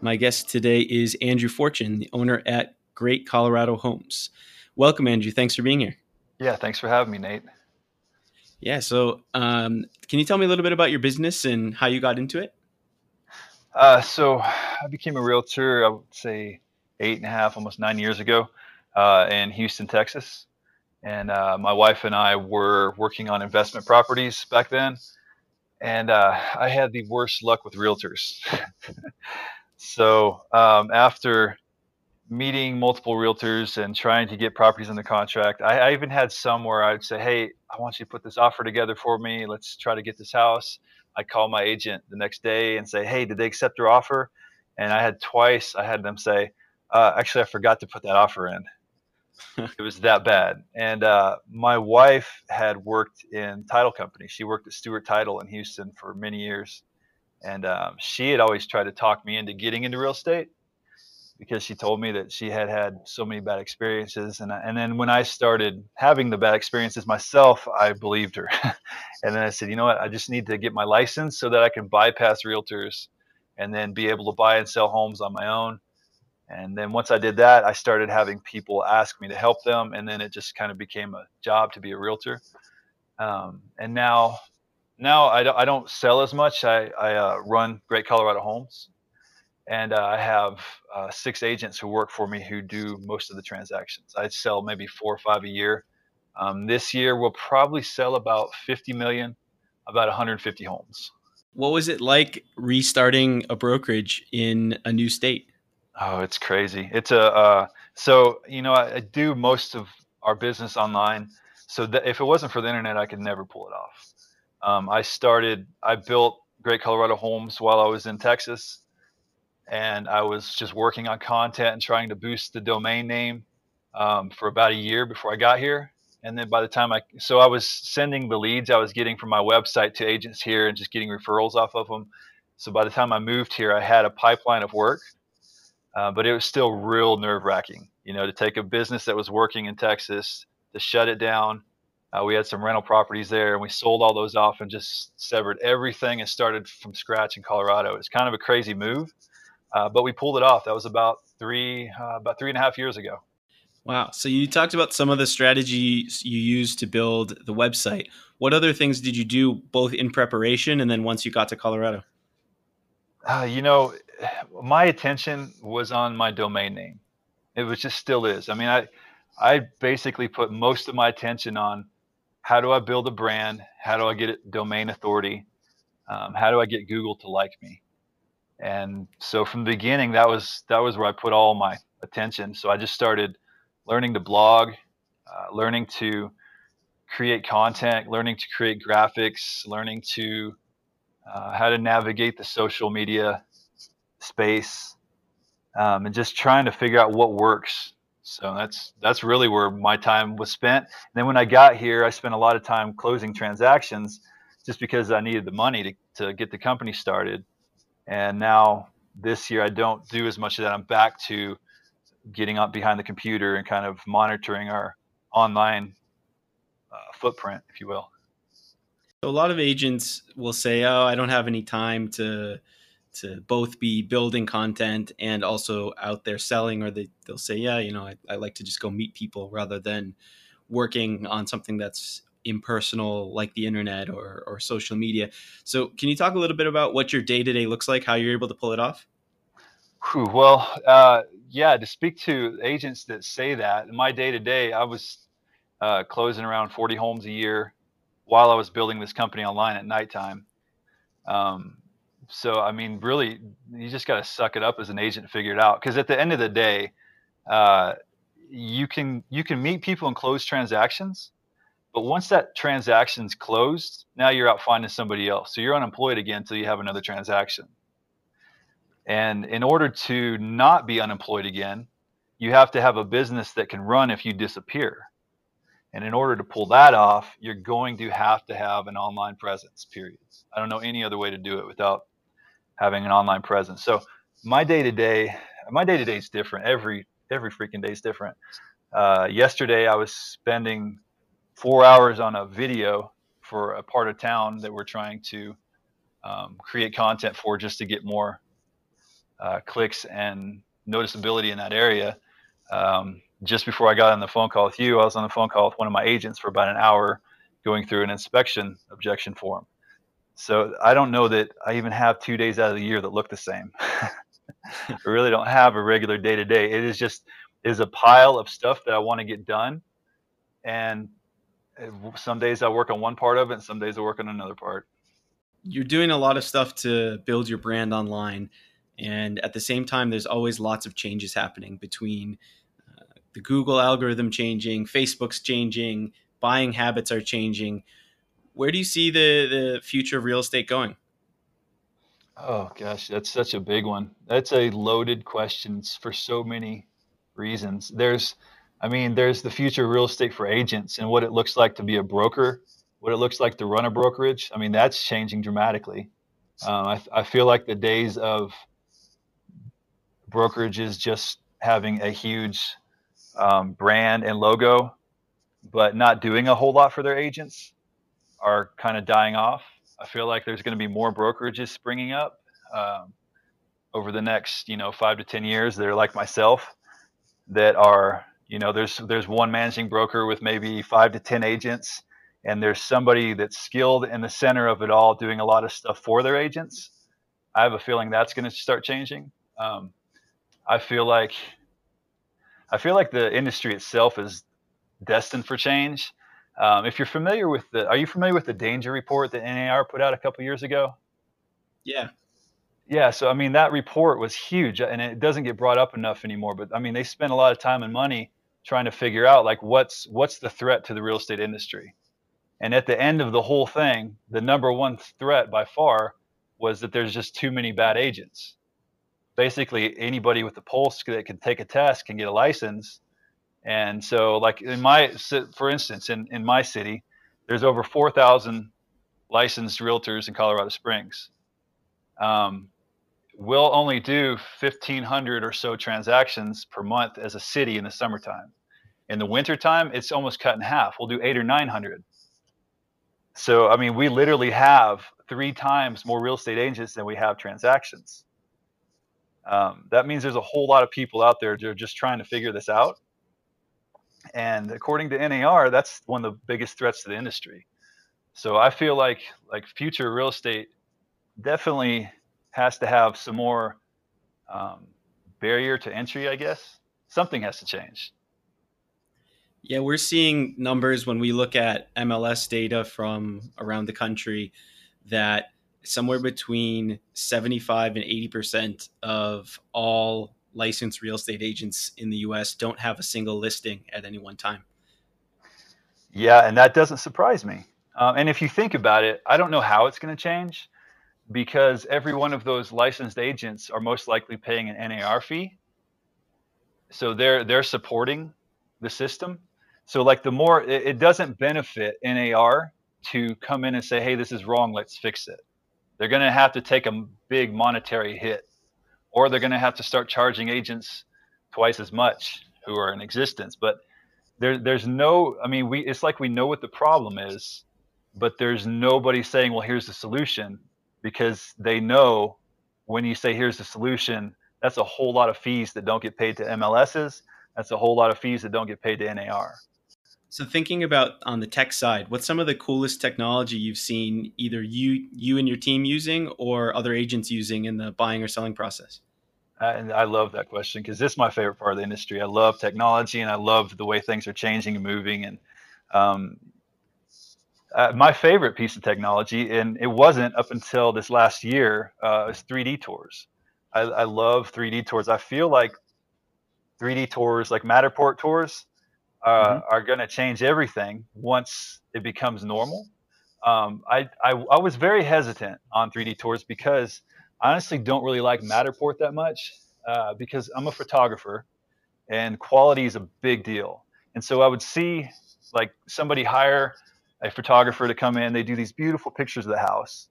My guest today is Andrew Fortune, the owner at Great Colorado Homes. Welcome, Andrew. Thanks for being here. Yeah, thanks for having me, Nate. Yeah, so um, can you tell me a little bit about your business and how you got into it? Uh, so I became a realtor, I would say eight and a half, almost nine years ago uh, in Houston, Texas. And uh, my wife and I were working on investment properties back then. And uh, I had the worst luck with realtors. so um, after meeting multiple realtors and trying to get properties under contract, I, I even had some where I'd say, Hey, I want you to put this offer together for me. Let's try to get this house. I'd call my agent the next day and say, Hey, did they accept your offer? And I had twice, I had them say, uh, Actually, I forgot to put that offer in. it was that bad. And uh, my wife had worked in title companies. She worked at Stewart Title in Houston for many years. And um, she had always tried to talk me into getting into real estate because she told me that she had had so many bad experiences. And, and then when I started having the bad experiences myself, I believed her. and then I said, you know what? I just need to get my license so that I can bypass realtors and then be able to buy and sell homes on my own and then once I did that, I started having people ask me to help them, and then it just kind of became a job to be a realtor. Um, and now, now I don't, I don't sell as much. I, I uh, run Great Colorado Homes, and uh, I have uh, six agents who work for me who do most of the transactions. I sell maybe four or five a year. Um, this year, we'll probably sell about 50 million, about 150 homes. What was it like restarting a brokerage in a new state? Oh, it's crazy. It's a uh, so you know I, I, do most of our business online. So that if it wasn't for the internet, I could never pull it off. Um, I started. I built Great Colorado Homes while I was in Texas, and I was just working on content and trying to boost the domain name um, for about a year before I got here. And then by the time I, so I was sending the leads I was getting from my website to agents here and just getting referrals off of them. So by the time I moved here, I had a pipeline of work uh, but it was still real nerve wracking, you know, to take a business that was working in Texas to shut it down. Uh, we had some rental properties there and we sold all those off and just severed everything and started from scratch in Colorado. It's kind of a crazy move, uh, but we pulled it off. That was about three, uh, about three and a half years ago. Wow. So you talked about some of the strategies you used to build the website. What other things did you do both in preparation and then once you got to Colorado? Uh, you know, my attention was on my domain name. It was just still is. I mean, I I basically put most of my attention on how do I build a brand? How do I get domain authority? Um, how do I get Google to like me? And so from the beginning, that was that was where I put all my attention. So I just started learning to blog, uh, learning to create content, learning to create graphics, learning to uh, how to navigate the social media space, um, and just trying to figure out what works. So that's that's really where my time was spent. And then when I got here, I spent a lot of time closing transactions, just because I needed the money to to get the company started. And now this year, I don't do as much of that. I'm back to getting up behind the computer and kind of monitoring our online uh, footprint, if you will. So A lot of agents will say, "Oh, I don't have any time to." To both be building content and also out there selling or they, they'll say yeah you know I, I like to just go meet people rather than working on something that's impersonal like the internet or, or social media. So can you talk a little bit about what your day-to-day looks like how you're able to pull it off? Well uh, yeah to speak to agents that say that my day-to-day i was uh, closing around 40 homes a year while i was building this company online at nighttime. Um, so I mean, really, you just got to suck it up as an agent, figure it out. Because at the end of the day, uh, you can you can meet people and close transactions, but once that transaction's closed, now you're out finding somebody else. So you're unemployed again until you have another transaction. And in order to not be unemployed again, you have to have a business that can run if you disappear. And in order to pull that off, you're going to have to have an online presence, period. I don't know any other way to do it without having an online presence. So my day to day, my day to day is different. Every every freaking day is different. Uh, yesterday, I was spending four hours on a video for a part of town that we're trying to um, create content for, just to get more uh, clicks and noticeability in that area. Um, just before I got on the phone call with you, I was on the phone call with one of my agents for about an hour going through an inspection objection form. So I don't know that I even have two days out of the year that look the same. I really don't have a regular day to day. It is just is a pile of stuff that I want to get done, and some days I work on one part of it, and some days I work on another part. You're doing a lot of stuff to build your brand online, and at the same time, there's always lots of changes happening between uh, the Google algorithm changing, Facebook's changing, buying habits are changing. Where do you see the the future of real estate going? Oh gosh, that's such a big one. That's a loaded question for so many reasons. There's, I mean, there's the future of real estate for agents and what it looks like to be a broker, what it looks like to run a brokerage. I mean, that's changing dramatically. Um, I, I feel like the days of brokerages just having a huge um, brand and logo, but not doing a whole lot for their agents are kind of dying off. I feel like there's going to be more brokerages springing up um, over the next, you know, five to ten years. They're like myself, that are, you know, there's there's one managing broker with maybe five to ten agents, and there's somebody that's skilled in the center of it all, doing a lot of stuff for their agents. I have a feeling that's going to start changing. Um, I feel like I feel like the industry itself is destined for change. Um, if you're familiar with the, are you familiar with the danger report that NAR put out a couple years ago? Yeah. Yeah. So, I mean, that report was huge and it doesn't get brought up enough anymore, but I mean, they spent a lot of time and money trying to figure out like what's, what's the threat to the real estate industry. And at the end of the whole thing, the number one threat by far was that there's just too many bad agents. Basically, anybody with a pulse that can take a test can get a license and so, like in my, for instance, in, in my city, there's over 4,000 licensed realtors in Colorado Springs. Um, we'll only do 1,500 or so transactions per month as a city in the summertime. In the wintertime, it's almost cut in half. We'll do eight or 900. So, I mean, we literally have three times more real estate agents than we have transactions. Um, that means there's a whole lot of people out there that are just trying to figure this out and according to NAR, that's one of the biggest threats to the industry. So I feel like like future real estate definitely has to have some more um, barrier to entry. I guess something has to change. Yeah, we're seeing numbers when we look at MLS data from around the country that somewhere between 75 and 80% of all licensed real estate agents in the US don't have a single listing at any one time. Yeah, and that doesn't surprise me. Um, and if you think about it, I don't know how it's going to change because every one of those licensed agents are most likely paying an NAR fee. So they're they're supporting the system. So like the more it, it doesn't benefit NAR to come in and say, "Hey, this is wrong, let's fix it." They're going to have to take a big monetary hit or they're going to have to start charging agents twice as much who are in existence. But there, there's no, I mean, we, it's like we know what the problem is, but there's nobody saying, well, here's the solution because they know when you say, here's the solution, that's a whole lot of fees that don't get paid to MLSs. That's a whole lot of fees that don't get paid to NAR. So thinking about on the tech side, what's some of the coolest technology you've seen either you you and your team using or other agents using in the buying or selling process? and I love that question because this is my favorite part of the industry. I love technology and I love the way things are changing and moving. And um, uh, my favorite piece of technology, and it wasn't up until this last year, uh, is 3D tours. I, I love 3D tours. I feel like 3D tours, like Matterport tours, uh, mm-hmm. are going to change everything once it becomes normal. Um, I, I, I was very hesitant on 3D tours because I honestly don't really like Matterport that much uh, because I'm a photographer and quality is a big deal. And so I would see like somebody hire a photographer to come in. They do these beautiful pictures of the house,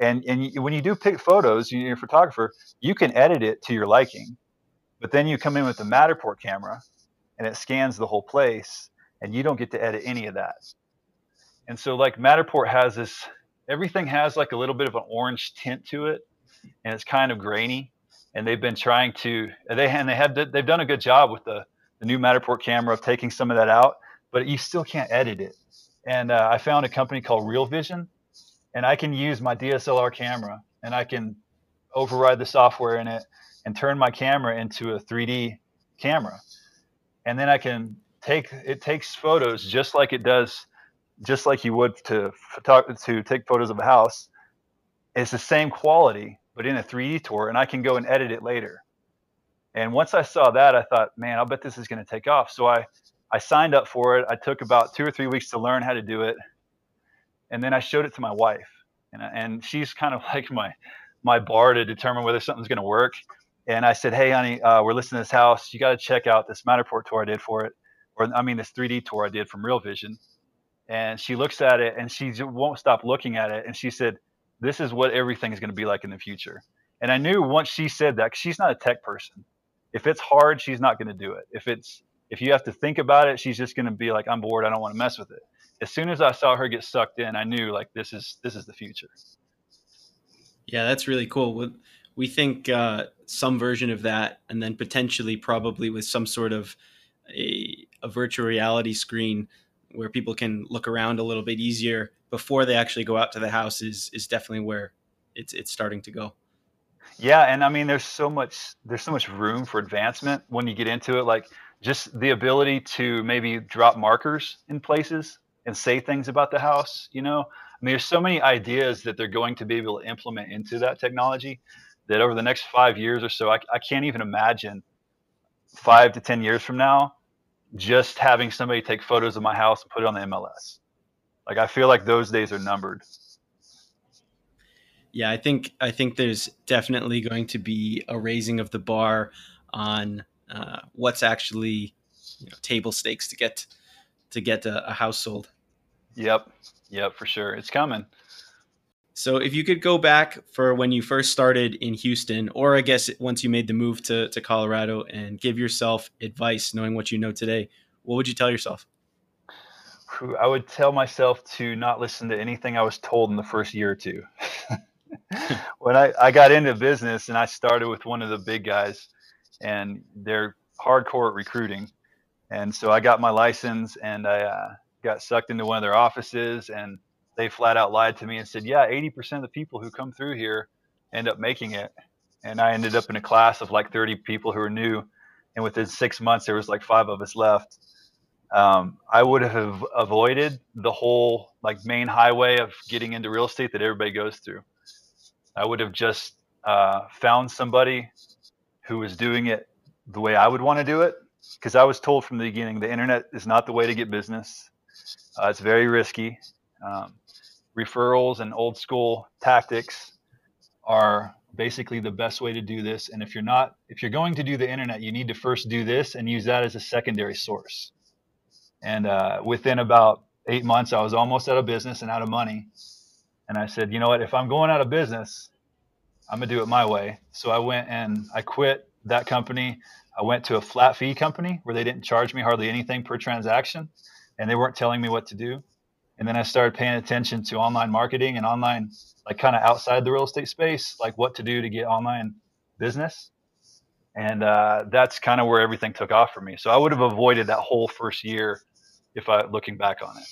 and and when you do pick photos, you're a photographer. You can edit it to your liking, but then you come in with the Matterport camera, and it scans the whole place, and you don't get to edit any of that. And so like Matterport has this, everything has like a little bit of an orange tint to it, and it's kind of grainy. and they've been trying to they and they had they've done a good job with the the new Matterport camera of taking some of that out, but you still can't edit it. And uh, I found a company called Real Vision, and I can use my DSLR camera and I can override the software in it and turn my camera into a 3D camera. And then I can take it takes photos just like it does, just like you would to to take photos of a house. It's the same quality, but in a 3D tour, and I can go and edit it later. And once I saw that, I thought, man, I'll bet this is going to take off. So I I signed up for it. I took about two or three weeks to learn how to do it, and then I showed it to my wife, and and she's kind of like my my bar to determine whether something's going to work. And I said, hey, honey, uh, we're listing this house. You got to check out this Matterport tour I did for it, or I mean this 3D tour I did from Real Vision. And she looks at it and she won't stop looking at it. And she said, this is what everything is going to be like in the future. And I knew once she said that, she's not a tech person. If it's hard, she's not going to do it. If it's if you have to think about it, she's just going to be like, I'm bored. I don't want to mess with it. As soon as I saw her get sucked in, I knew like this is this is the future. Yeah, that's really cool. We think uh, some version of that, and then potentially probably with some sort of a, a virtual reality screen where people can look around a little bit easier before they actually go out to the house is is definitely where it's it's starting to go. Yeah, and I mean, there's so much there's so much room for advancement when you get into it. Like just the ability to maybe drop markers in places and say things about the house. You know, I mean, there's so many ideas that they're going to be able to implement into that technology that over the next five years or so, I, I can't even imagine five to ten years from now just having somebody take photos of my house and put it on the MLS. Like I feel like those days are numbered. Yeah, I think I think there's definitely going to be a raising of the bar on uh, what's actually you know, table stakes to get to get a, a house sold. Yep, yep, for sure, it's coming. So, if you could go back for when you first started in Houston, or I guess once you made the move to, to Colorado, and give yourself advice, knowing what you know today, what would you tell yourself? I would tell myself to not listen to anything I was told in the first year or two. when I, I got into business and I started with one of the big guys, and they're hardcore at recruiting. And so I got my license and I uh, got sucked into one of their offices and they flat out lied to me and said, yeah, 80% of the people who come through here end up making it. And I ended up in a class of like 30 people who were new. And within six months, there was like five of us left. Um, I would have avoided the whole like main highway of getting into real estate that everybody goes through. I would have just uh, found somebody who was doing it the way I would want to do it. Because I was told from the beginning the internet is not the way to get business. Uh, it's very risky. Um, referrals and old school tactics are basically the best way to do this. And if you're not, if you're going to do the internet, you need to first do this and use that as a secondary source. And uh, within about eight months, I was almost out of business and out of money. And I said, you know what? If I'm going out of business, I'm gonna do it my way. So I went and I quit that company. I went to a flat fee company where they didn't charge me hardly anything per transaction, and they weren't telling me what to do. And then I started paying attention to online marketing and online, like kind of outside the real estate space, like what to do to get online business. And uh, that's kind of where everything took off for me. So I would have avoided that whole first year if I looking back on it.